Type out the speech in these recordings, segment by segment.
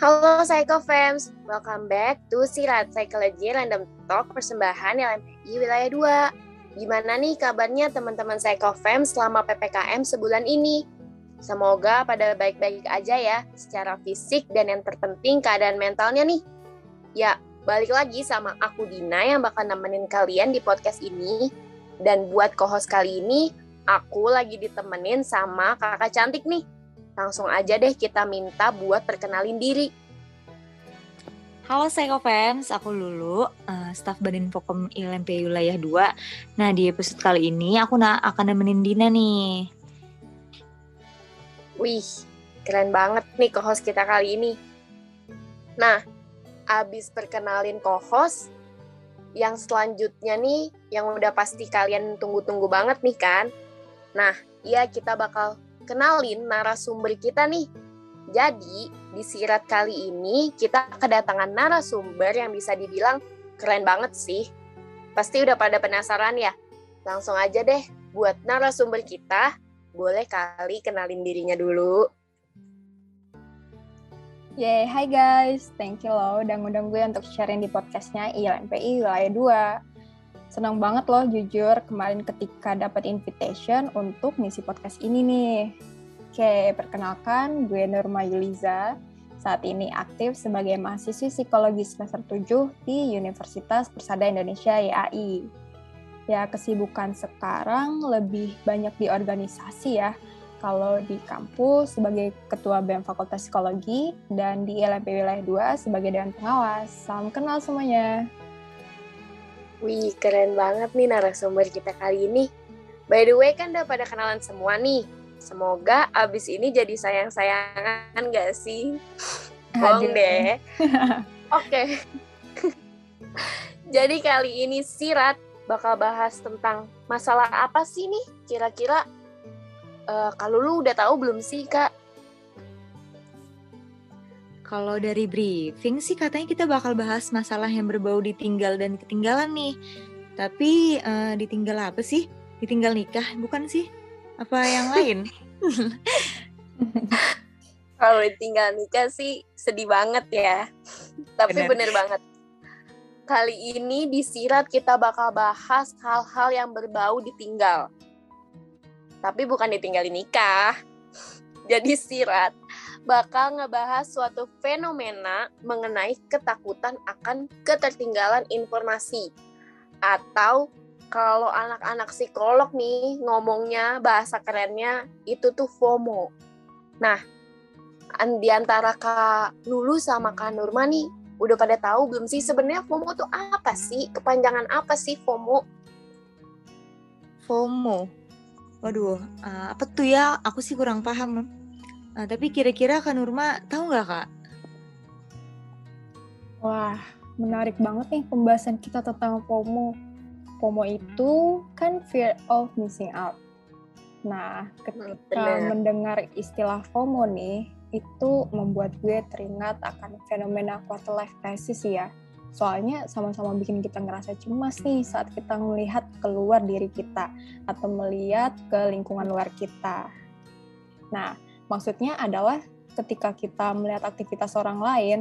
Halo Psychofams, welcome back to Sirat Psychology Random Talk persembahan LMPI Wilayah 2. Gimana nih kabarnya teman-teman Psychofams selama PPKM sebulan ini? Semoga pada baik-baik aja ya, secara fisik dan yang terpenting keadaan mentalnya nih. Ya, balik lagi sama aku Dina yang bakal nemenin kalian di podcast ini. Dan buat co-host kali ini, aku lagi ditemenin sama kakak cantik nih, Langsung aja deh kita minta buat perkenalin diri. Halo Psychofans, aku Lulu, uh, staf Badan Pokom ILMP Wilayah 2. Nah, di episode kali ini aku na akan nemenin Dina nih. Wih, keren banget nih co-host kita kali ini. Nah, abis perkenalin co-host, yang selanjutnya nih, yang udah pasti kalian tunggu-tunggu banget nih kan. Nah, iya kita bakal kenalin narasumber kita nih. Jadi, di sirat kali ini kita kedatangan narasumber yang bisa dibilang keren banget sih. Pasti udah pada penasaran ya? Langsung aja deh buat narasumber kita, boleh kali kenalin dirinya dulu. Yeay, hai guys. Thank you loh udah ngundang gue untuk sharing di podcastnya ILMPI Wilayah 2. Senang banget loh jujur kemarin ketika dapat invitation untuk ngisi podcast ini nih. Oke, perkenalkan gue Nurma Yuliza. Saat ini aktif sebagai mahasiswi psikologi semester 7 di Universitas Persada Indonesia YAI. Ya, kesibukan sekarang lebih banyak di organisasi ya. Kalau di kampus sebagai Ketua BEM Fakultas Psikologi dan di LMP Wilayah 2 sebagai Dewan Pengawas. Salam kenal semuanya. Wih, keren banget nih narasumber kita kali ini. By the way, kan udah pada kenalan semua nih. Semoga abis ini jadi sayang-sayangan gak sih? Bohong deh. Oke. jadi kali ini Sirat bakal bahas tentang masalah apa sih nih? Kira-kira uh, kalau lu udah tahu belum sih, Kak? Kalau dari briefing sih katanya kita bakal bahas masalah yang berbau ditinggal dan ketinggalan nih. Tapi uh, ditinggal apa sih? Ditinggal nikah bukan sih? Apa yang lain? Kalau ditinggal nikah sih sedih banget ya. Tapi bener. bener banget. Kali ini di Sirat kita bakal bahas hal-hal yang berbau ditinggal. Tapi bukan ditinggal nikah. Jadi Sirat bakal ngebahas suatu fenomena mengenai ketakutan akan ketertinggalan informasi. Atau kalau anak-anak psikolog nih ngomongnya bahasa kerennya itu tuh FOMO. Nah, di antara Kak Lulu sama Kak Nurma nih udah pada tahu belum sih sebenarnya FOMO tuh apa sih? Kepanjangan apa sih FOMO? FOMO. Waduh, uh, apa tuh ya? Aku sih kurang paham. Nah, tapi kira-kira Kak Nurma tahu nggak Kak? Wah, menarik banget nih pembahasan kita tentang FOMO. FOMO itu kan fear of missing out. Nah, ketika Bener. mendengar istilah FOMO nih, itu membuat gue teringat akan fenomena quarter life crisis ya. Soalnya sama-sama bikin kita ngerasa cemas nih saat kita melihat keluar diri kita atau melihat ke lingkungan luar kita. Nah, Maksudnya adalah ketika kita melihat aktivitas orang lain,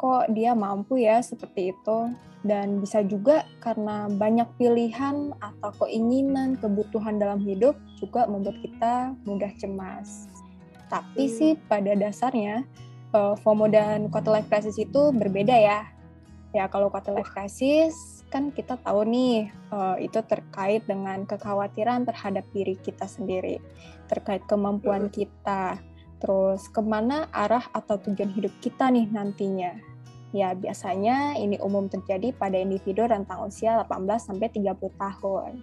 kok dia mampu ya seperti itu. Dan bisa juga karena banyak pilihan atau keinginan, kebutuhan dalam hidup juga membuat kita mudah cemas. Tapi hmm. sih pada dasarnya eh, FOMO dan quarter life crisis itu berbeda ya. Ya kalau quarter life crisis kan kita tahu nih eh, itu terkait dengan kekhawatiran terhadap diri kita sendiri terkait kemampuan kita, terus ke mana arah atau tujuan hidup kita nih nantinya. Ya, biasanya ini umum terjadi pada individu rentang usia 18 sampai 30 tahun.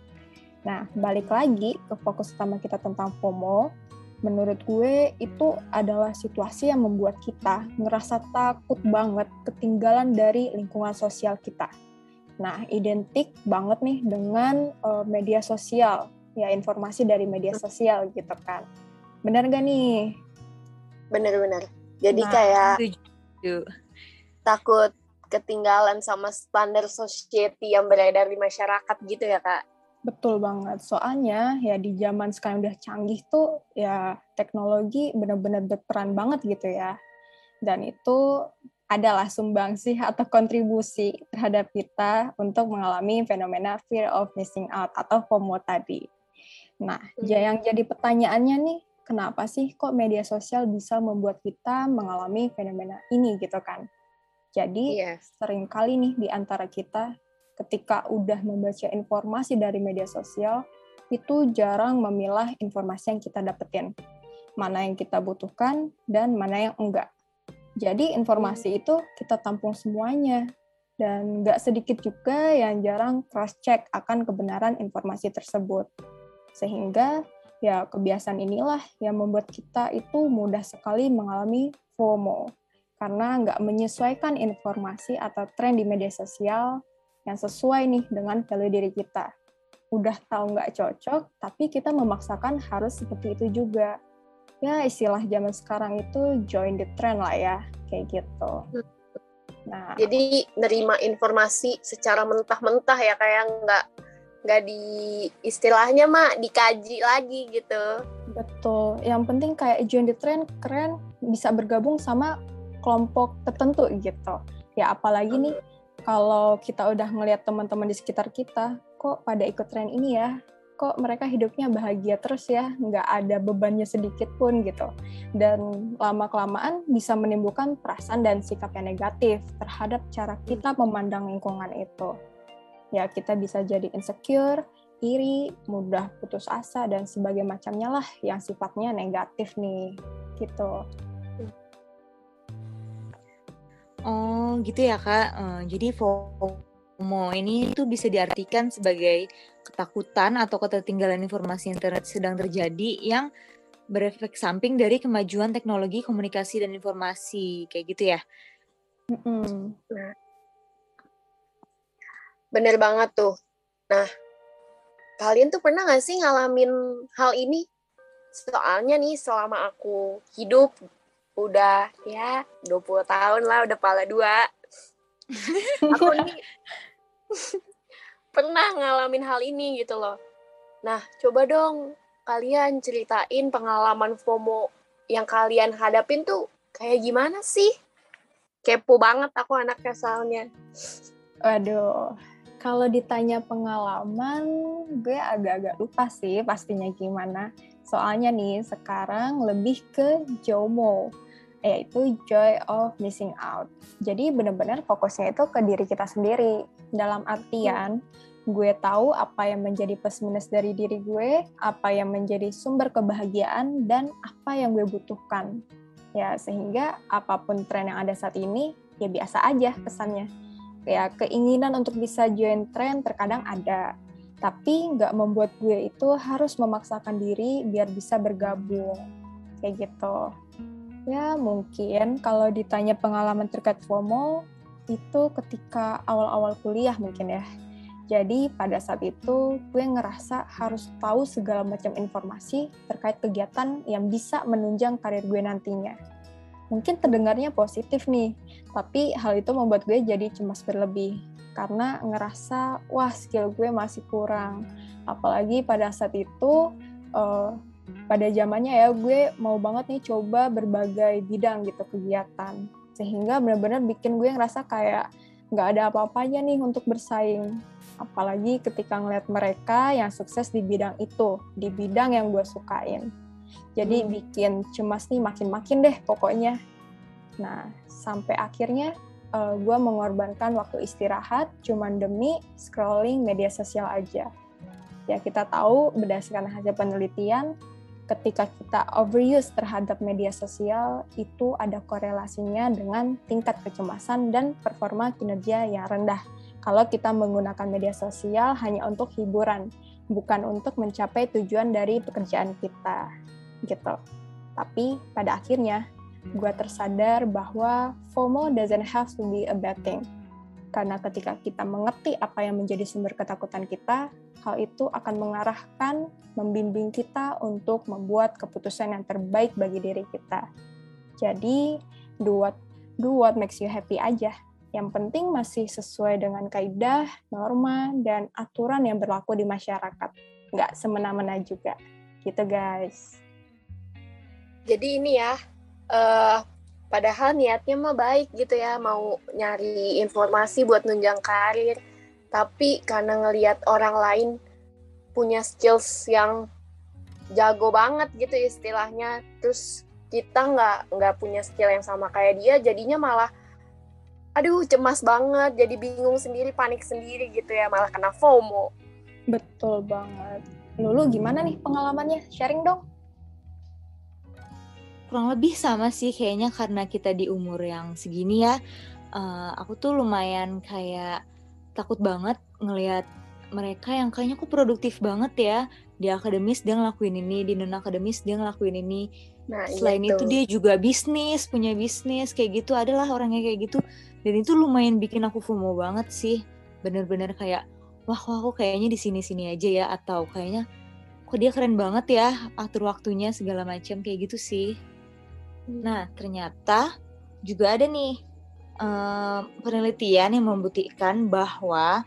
Nah, balik lagi ke fokus utama kita tentang FOMO, menurut gue itu adalah situasi yang membuat kita ngerasa takut banget ketinggalan dari lingkungan sosial kita. Nah, identik banget nih dengan uh, media sosial ya informasi dari media sosial gitu kan. Benar gak nih? Bener-bener. Jadi nah, kayak tujuh. takut ketinggalan sama standar society yang beredar di masyarakat gitu ya kak? Betul banget. Soalnya ya di zaman sekarang udah canggih tuh ya teknologi benar-benar berperan banget gitu ya. Dan itu adalah sumbangsih atau kontribusi terhadap kita untuk mengalami fenomena fear of missing out atau FOMO tadi. Nah, hmm. yang jadi pertanyaannya nih, kenapa sih kok media sosial bisa membuat kita mengalami fenomena ini gitu kan? Jadi yes. sering kali nih di antara kita ketika udah membaca informasi dari media sosial itu jarang memilah informasi yang kita dapetin. Mana yang kita butuhkan dan mana yang enggak. Jadi informasi hmm. itu kita tampung semuanya dan nggak sedikit juga yang jarang cross check akan kebenaran informasi tersebut. Sehingga ya kebiasaan inilah yang membuat kita itu mudah sekali mengalami FOMO karena nggak menyesuaikan informasi atau tren di media sosial yang sesuai nih dengan value diri kita. Udah tahu nggak cocok, tapi kita memaksakan harus seperti itu juga ya istilah zaman sekarang itu join the trend lah ya kayak gitu. Nah, jadi nerima informasi secara mentah-mentah ya kayak nggak nggak di istilahnya mah dikaji lagi gitu. Betul. Yang penting kayak join the trend keren bisa bergabung sama kelompok tertentu gitu. Ya apalagi nih kalau kita udah ngelihat teman-teman di sekitar kita kok pada ikut tren ini ya kok mereka hidupnya bahagia terus ya, nggak ada bebannya sedikit pun gitu. Dan lama-kelamaan bisa menimbulkan perasaan dan sikap yang negatif terhadap cara kita memandang lingkungan itu. Ya, kita bisa jadi insecure, iri, mudah putus asa, dan sebagai macamnya lah yang sifatnya negatif nih, gitu. Oh, gitu ya, Kak. Uh, jadi FOMO ini tuh bisa diartikan sebagai ketakutan atau ketertinggalan informasi internet sedang terjadi yang berefek samping dari kemajuan teknologi komunikasi dan informasi kayak gitu ya. Mm-hmm. Bener banget tuh. Nah, kalian tuh pernah gak sih ngalamin hal ini? Soalnya nih selama aku hidup udah ya 20 tahun lah udah pala dua. aku nih pernah ngalamin hal ini gitu loh. Nah, coba dong kalian ceritain pengalaman FOMO yang kalian hadapin tuh kayak gimana sih? Kepo banget aku anaknya soalnya. Waduh, kalau ditanya pengalaman, gue agak-agak lupa sih pastinya gimana. Soalnya nih, sekarang lebih ke JOMO, yaitu Joy of Missing Out. Jadi benar-benar fokusnya itu ke diri kita sendiri. Dalam artian, gue tahu apa yang menjadi plus minus dari diri gue, apa yang menjadi sumber kebahagiaan, dan apa yang gue butuhkan. Ya, sehingga apa pun tren yang ada saat ini, ya biasa aja kesannya. Ya, keinginan untuk bisa join tren terkadang ada, tapi nggak membuat gue itu harus memaksakan diri biar bisa bergabung. Kayak gitu. Ya, mungkin kalau ditanya pengalaman terkait FOMO, itu ketika awal-awal kuliah mungkin ya jadi pada saat itu gue ngerasa harus tahu segala macam informasi terkait kegiatan yang bisa menunjang karir gue nantinya. Mungkin terdengarnya positif nih, tapi hal itu membuat gue jadi cemas berlebih karena ngerasa wah skill gue masih kurang. Apalagi pada saat itu uh, pada zamannya ya gue mau banget nih coba berbagai bidang gitu kegiatan sehingga benar-benar bikin gue ngerasa kayak nggak ada apa-apanya nih untuk bersaing apalagi ketika ngeliat mereka yang sukses di bidang itu, di bidang yang gue sukain. Jadi hmm. bikin cemas nih makin-makin deh pokoknya. Nah, sampai akhirnya uh, gue mengorbankan waktu istirahat cuman demi scrolling media sosial aja. Ya kita tahu berdasarkan hasil penelitian, ketika kita overuse terhadap media sosial itu ada korelasinya dengan tingkat kecemasan dan performa kinerja yang rendah kalau kita menggunakan media sosial hanya untuk hiburan, bukan untuk mencapai tujuan dari pekerjaan kita, gitu. Tapi pada akhirnya, gue tersadar bahwa FOMO doesn't have to be a bad thing. Karena ketika kita mengerti apa yang menjadi sumber ketakutan kita, hal itu akan mengarahkan, membimbing kita untuk membuat keputusan yang terbaik bagi diri kita. Jadi, do what, do what makes you happy aja. Yang penting masih sesuai dengan kaidah, norma, dan aturan yang berlaku di masyarakat. Nggak semena-mena juga. Gitu, guys. Jadi ini ya, uh, padahal niatnya mah baik gitu ya mau nyari informasi buat nunjang karir tapi karena ngelihat orang lain punya skills yang jago banget gitu istilahnya terus kita nggak nggak punya skill yang sama kayak dia jadinya malah aduh cemas banget jadi bingung sendiri panik sendiri gitu ya malah kena FOMO. Betul banget. Lulu gimana nih pengalamannya? Sharing dong. Kurang lebih sama sih kayaknya karena kita di umur yang segini ya. Uh, aku tuh lumayan kayak takut banget ngelihat mereka yang kayaknya kok produktif banget ya di akademis dia ngelakuin ini di non akademis dia ngelakuin ini. Nah, selain iya itu dia juga bisnis punya bisnis kayak gitu adalah orangnya kayak gitu. Dan itu lumayan bikin aku FOMO banget sih. Bener-bener kayak wah kok aku kayaknya di sini sini aja ya? Atau kayaknya kok dia keren banget ya atur waktunya segala macam kayak gitu sih. Nah, ternyata juga ada nih uh, penelitian yang membuktikan bahwa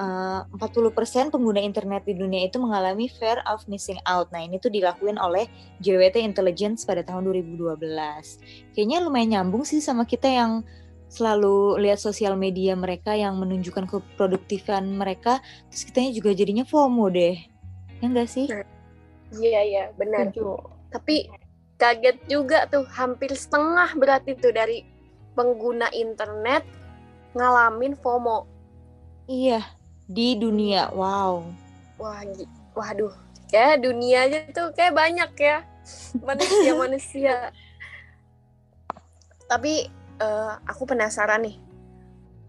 uh, 40% pengguna internet di dunia itu mengalami fear of missing out. Nah, ini tuh dilakuin oleh JWT Intelligence pada tahun 2012. Kayaknya lumayan nyambung sih sama kita yang selalu lihat sosial media mereka yang menunjukkan keproduktifan mereka, terus kitanya juga jadinya FOMO deh. Ya enggak sih? Iya, iya, benar. Tapi kaget juga tuh hampir setengah berarti tuh dari pengguna internet ngalamin FOMO. Iya, di dunia. Wow. Wah, waduh. Kayak dunia aja tuh kayak banyak ya manusia-manusia. Tapi uh, aku penasaran nih.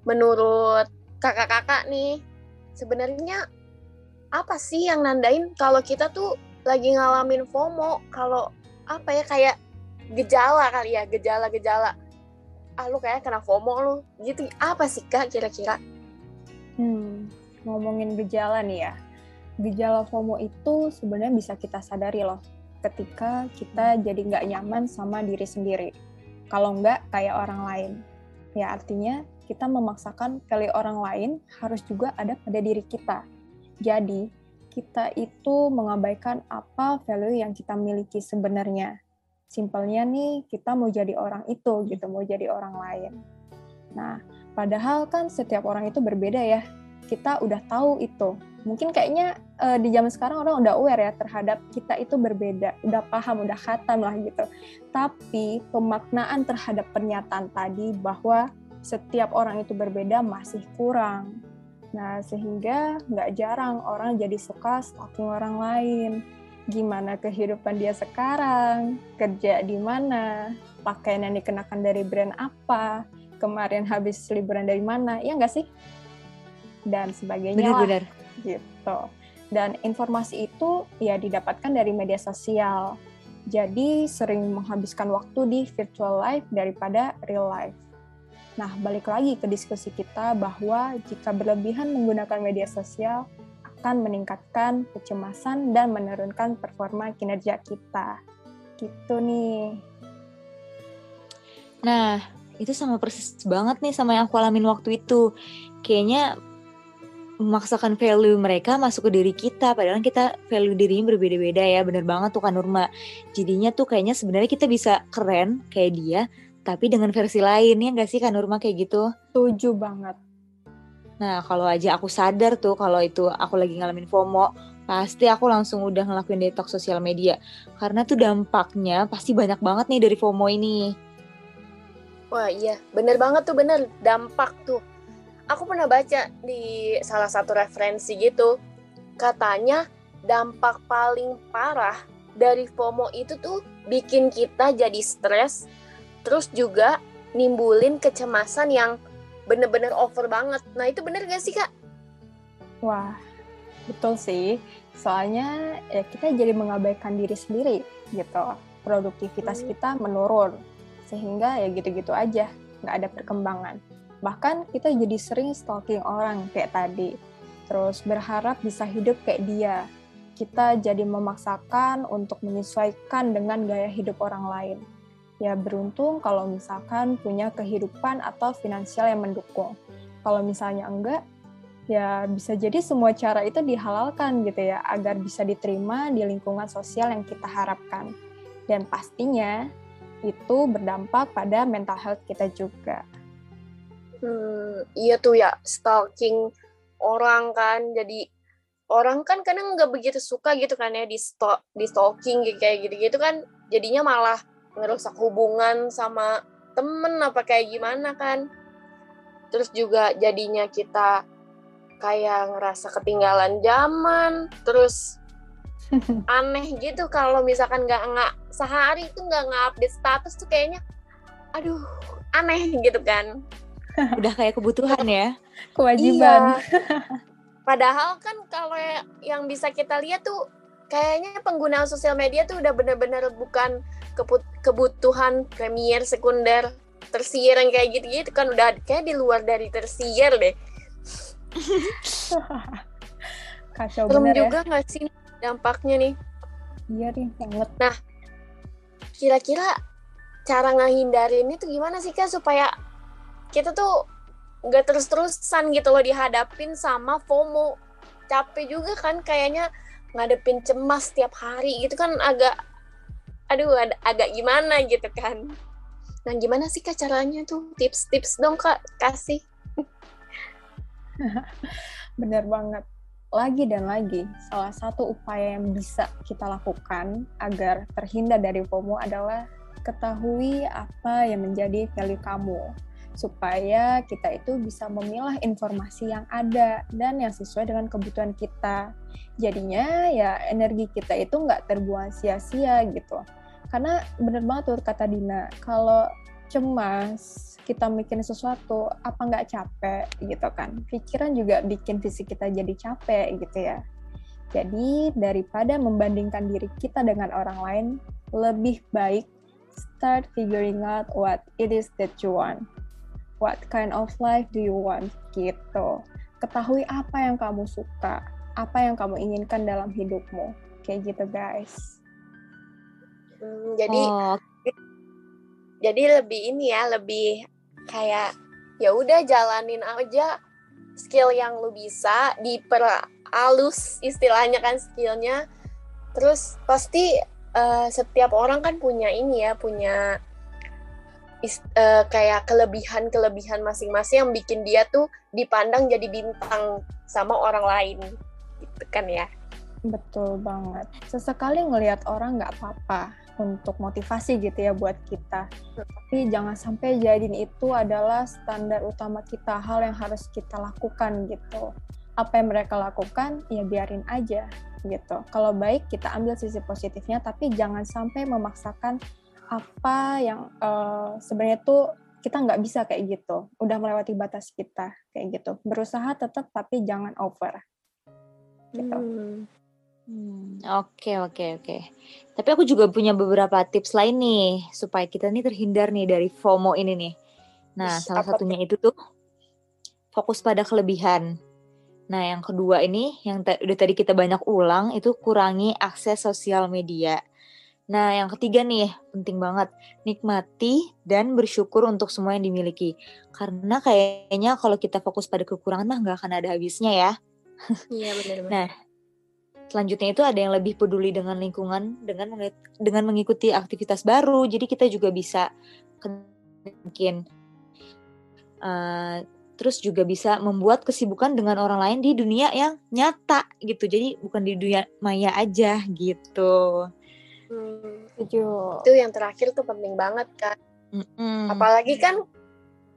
Menurut kakak-kakak nih, sebenarnya apa sih yang nandain kalau kita tuh lagi ngalamin FOMO? Kalau apa ya kayak gejala kali ya gejala-gejala ah lu kayak kena FOMO lu. Gitu apa sih kak kira-kira? Hmm ngomongin gejala nih ya. Gejala FOMO itu sebenarnya bisa kita sadari loh ketika kita jadi nggak nyaman sama diri sendiri. Kalau nggak kayak orang lain. Ya artinya kita memaksakan value orang lain harus juga ada pada diri kita. Jadi kita itu mengabaikan apa value yang kita miliki sebenarnya. Simpelnya nih, kita mau jadi orang itu gitu, mau jadi orang lain. Nah, padahal kan setiap orang itu berbeda ya. Kita udah tahu itu. Mungkin kayaknya uh, di zaman sekarang orang udah aware ya terhadap kita itu berbeda, udah paham, udah khatam lah gitu. Tapi pemaknaan terhadap pernyataan tadi bahwa setiap orang itu berbeda masih kurang Nah, sehingga nggak jarang orang jadi suka stalking orang lain. Gimana kehidupan dia sekarang, kerja di mana, pakaian yang dikenakan dari brand apa, kemarin habis liburan dari mana, ya nggak sih? Dan sebagainya Benar-benar. Gitu. Dan informasi itu ya didapatkan dari media sosial. Jadi sering menghabiskan waktu di virtual life daripada real life. Nah, balik lagi ke diskusi kita bahwa jika berlebihan menggunakan media sosial akan meningkatkan kecemasan dan menurunkan performa kinerja kita. Gitu nih. Nah, itu sama persis banget nih sama yang aku alamin waktu itu. Kayaknya memaksakan value mereka masuk ke diri kita padahal kita value dirinya berbeda-beda ya bener banget tuh kan Nurma jadinya tuh kayaknya sebenarnya kita bisa keren kayak dia tapi dengan versi lain ya nggak sih kan Nurma kayak gitu? Setuju banget. Nah kalau aja aku sadar tuh kalau itu aku lagi ngalamin FOMO, pasti aku langsung udah ngelakuin detox sosial media. Karena tuh dampaknya pasti banyak banget nih dari FOMO ini. Wah iya, bener banget tuh bener dampak tuh. Aku pernah baca di salah satu referensi gitu, katanya dampak paling parah dari FOMO itu tuh bikin kita jadi stres, terus juga nimbulin kecemasan yang bener-bener over banget. Nah itu bener gak sih kak? Wah, betul sih. Soalnya ya kita jadi mengabaikan diri sendiri gitu. Produktivitas hmm. kita menurun. Sehingga ya gitu-gitu aja, nggak ada perkembangan. Bahkan kita jadi sering stalking orang kayak tadi. Terus berharap bisa hidup kayak dia. Kita jadi memaksakan untuk menyesuaikan dengan gaya hidup orang lain ya beruntung kalau misalkan punya kehidupan atau finansial yang mendukung. Kalau misalnya enggak, ya bisa jadi semua cara itu dihalalkan gitu ya, agar bisa diterima di lingkungan sosial yang kita harapkan. Dan pastinya, itu berdampak pada mental health kita juga. Hmm, iya tuh ya, stalking orang kan. Jadi orang kan kadang nggak begitu suka gitu kan ya di stalk, di stalking kayak gitu-gitu kan. Jadinya malah ngerusak hubungan sama temen apa kayak gimana kan. Terus juga jadinya kita kayak ngerasa ketinggalan zaman. Terus aneh gitu kalau misalkan nggak nggak sehari itu nggak ngupdate status tuh kayaknya aduh aneh gitu kan udah kayak kebutuhan ya kewajiban iya. padahal kan kalau yang bisa kita lihat tuh kayaknya penggunaan sosial media tuh udah bener-bener bukan kebutuhan premier sekunder tersier yang kayak gitu-gitu kan udah kayak di luar dari tersier deh kacau Serem bener ya. juga nggak sih dampaknya nih. Iya nih, banget. Nah, kira-kira cara ngahindarin itu gimana sih Kak supaya kita tuh nggak terus-terusan gitu loh dihadapin sama FOMO. Capek juga kan kayaknya ngadepin cemas setiap hari gitu kan agak aduh ag agak gimana gitu kan. Nah, gimana sih Kak caranya tuh? Tips-tips dong Kak, kasih. Bener banget lagi dan lagi, salah satu upaya yang bisa kita lakukan agar terhindar dari FOMO adalah ketahui apa yang menjadi value kamu, supaya kita itu bisa memilah informasi yang ada dan yang sesuai dengan kebutuhan kita. Jadinya ya energi kita itu nggak terbuang sia-sia gitu. Karena bener banget tuh kata Dina, kalau cemas, kita mikirin sesuatu apa nggak capek gitu kan pikiran juga bikin fisik kita jadi capek gitu ya jadi daripada membandingkan diri kita dengan orang lain lebih baik start figuring out what it is that you want what kind of life do you want gitu. Ketahui apa yang kamu suka apa yang kamu inginkan dalam hidupmu. Kayak gitu guys. Hmm, jadi oh. jadi lebih ini ya lebih kayak ya udah jalanin aja skill yang lu bisa diperalus istilahnya kan skillnya. Terus pasti uh, setiap orang kan punya ini ya punya uh, kayak kelebihan kelebihan masing-masing yang bikin dia tuh dipandang jadi bintang sama orang lain gitu kan ya betul banget sesekali ngelihat orang nggak apa-apa untuk motivasi gitu ya buat kita. Tapi jangan sampai jadiin itu adalah standar utama kita, hal yang harus kita lakukan gitu. Apa yang mereka lakukan, ya biarin aja gitu. Kalau baik kita ambil sisi positifnya, tapi jangan sampai memaksakan apa yang uh, sebenarnya tuh kita nggak bisa kayak gitu. Udah melewati batas kita kayak gitu. Berusaha tetap tapi jangan over. Gitu. Hmm. Hmm, oke oke oke. Tapi aku juga punya beberapa tips lain nih supaya kita nih terhindar nih dari FOMO ini nih. Nah, salah satunya itu tuh fokus pada kelebihan. Nah, yang kedua ini yang udah tadi kita banyak ulang itu kurangi akses sosial media. Nah, yang ketiga nih penting banget nikmati dan bersyukur untuk semua yang dimiliki. Karena kayaknya kalau kita fokus pada kekurangan mah nggak akan ada habisnya ya. Iya benar. nah, selanjutnya itu ada yang lebih peduli dengan lingkungan dengan dengan mengikuti aktivitas baru jadi kita juga bisa mungkin uh, terus juga bisa membuat kesibukan dengan orang lain di dunia yang nyata gitu jadi bukan di dunia maya aja gitu hmm, itu yang terakhir tuh penting banget kan Mm-mm. apalagi kan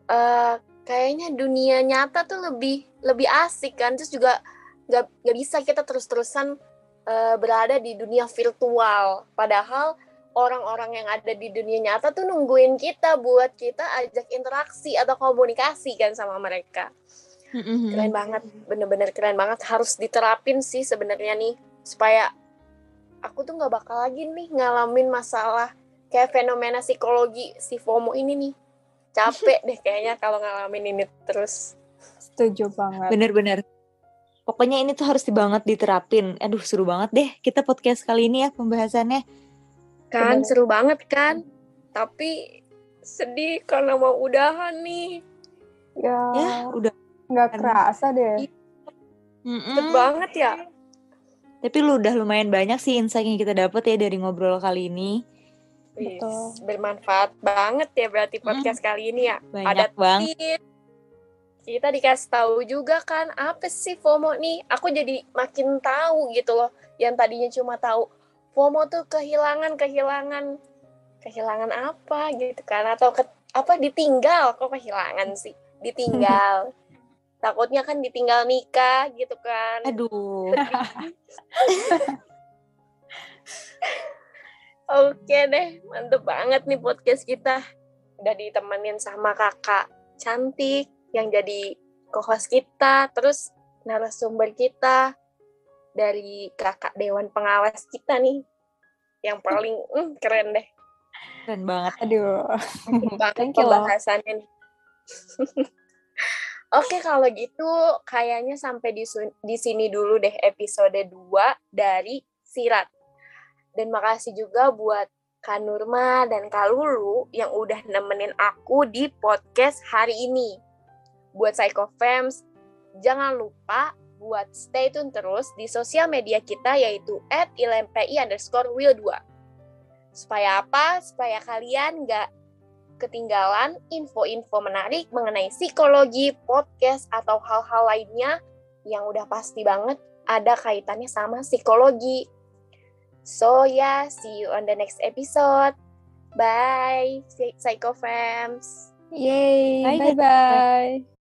uh, kayaknya dunia nyata tuh lebih lebih asik kan. Terus juga nggak nggak bisa kita terus-terusan uh, berada di dunia virtual. Padahal orang-orang yang ada di dunia nyata tuh nungguin kita buat kita ajak interaksi atau komunikasi kan sama mereka. Mm-hmm. keren banget bener-bener keren banget. Harus diterapin sih sebenarnya nih supaya aku tuh nggak bakal lagi nih ngalamin masalah kayak fenomena psikologi si FOMO ini nih capek deh kayaknya kalau ngalamin ini terus setuju banget bener-bener Pokoknya ini tuh harus banget diterapin. Aduh seru banget deh kita podcast kali ini ya pembahasannya. Kan Bener. seru banget kan. Tapi sedih karena mau udahan nih. Ya, ya udah. Nggak kerasa deh. Mm -mm. banget ya. Tapi lu udah lumayan banyak sih insight yang kita dapat ya dari ngobrol kali ini. Betul. Bermanfaat banget ya berarti podcast kali ini ya. Banyak Ada bang. tips. Kita dikasih tahu juga kan apa sih FOMO nih? Aku jadi makin tahu gitu loh. Yang tadinya cuma tahu FOMO tuh kehilangan kehilangan kehilangan apa gitu kan atau ke, apa ditinggal kok kehilangan sih ditinggal takutnya kan ditinggal nikah gitu kan Aduh. Oke deh, mantep banget nih podcast kita. Udah ditemenin sama kakak cantik yang jadi co-host kita, terus narasumber kita dari kakak dewan pengawas kita nih, yang paling mm, keren deh. Keren banget. Aduh. Banget Thank you pembahasannya nih. Oke, kalau gitu kayaknya sampai di, di sini dulu deh episode 2 dari Sirat. Dan makasih juga buat Kak Nurma dan Kak Lulu yang udah nemenin aku di podcast hari ini. Buat Psychofams, jangan lupa buat stay tune terus di sosial media kita yaitu at ilmpi underscore will 2. Supaya apa? Supaya kalian nggak ketinggalan info-info menarik mengenai psikologi, podcast, atau hal-hal lainnya yang udah pasti banget ada kaitannya sama psikologi. So yeah, see you on the next episode. Bye, Psychofams. Yay. Bye, Bye-bye.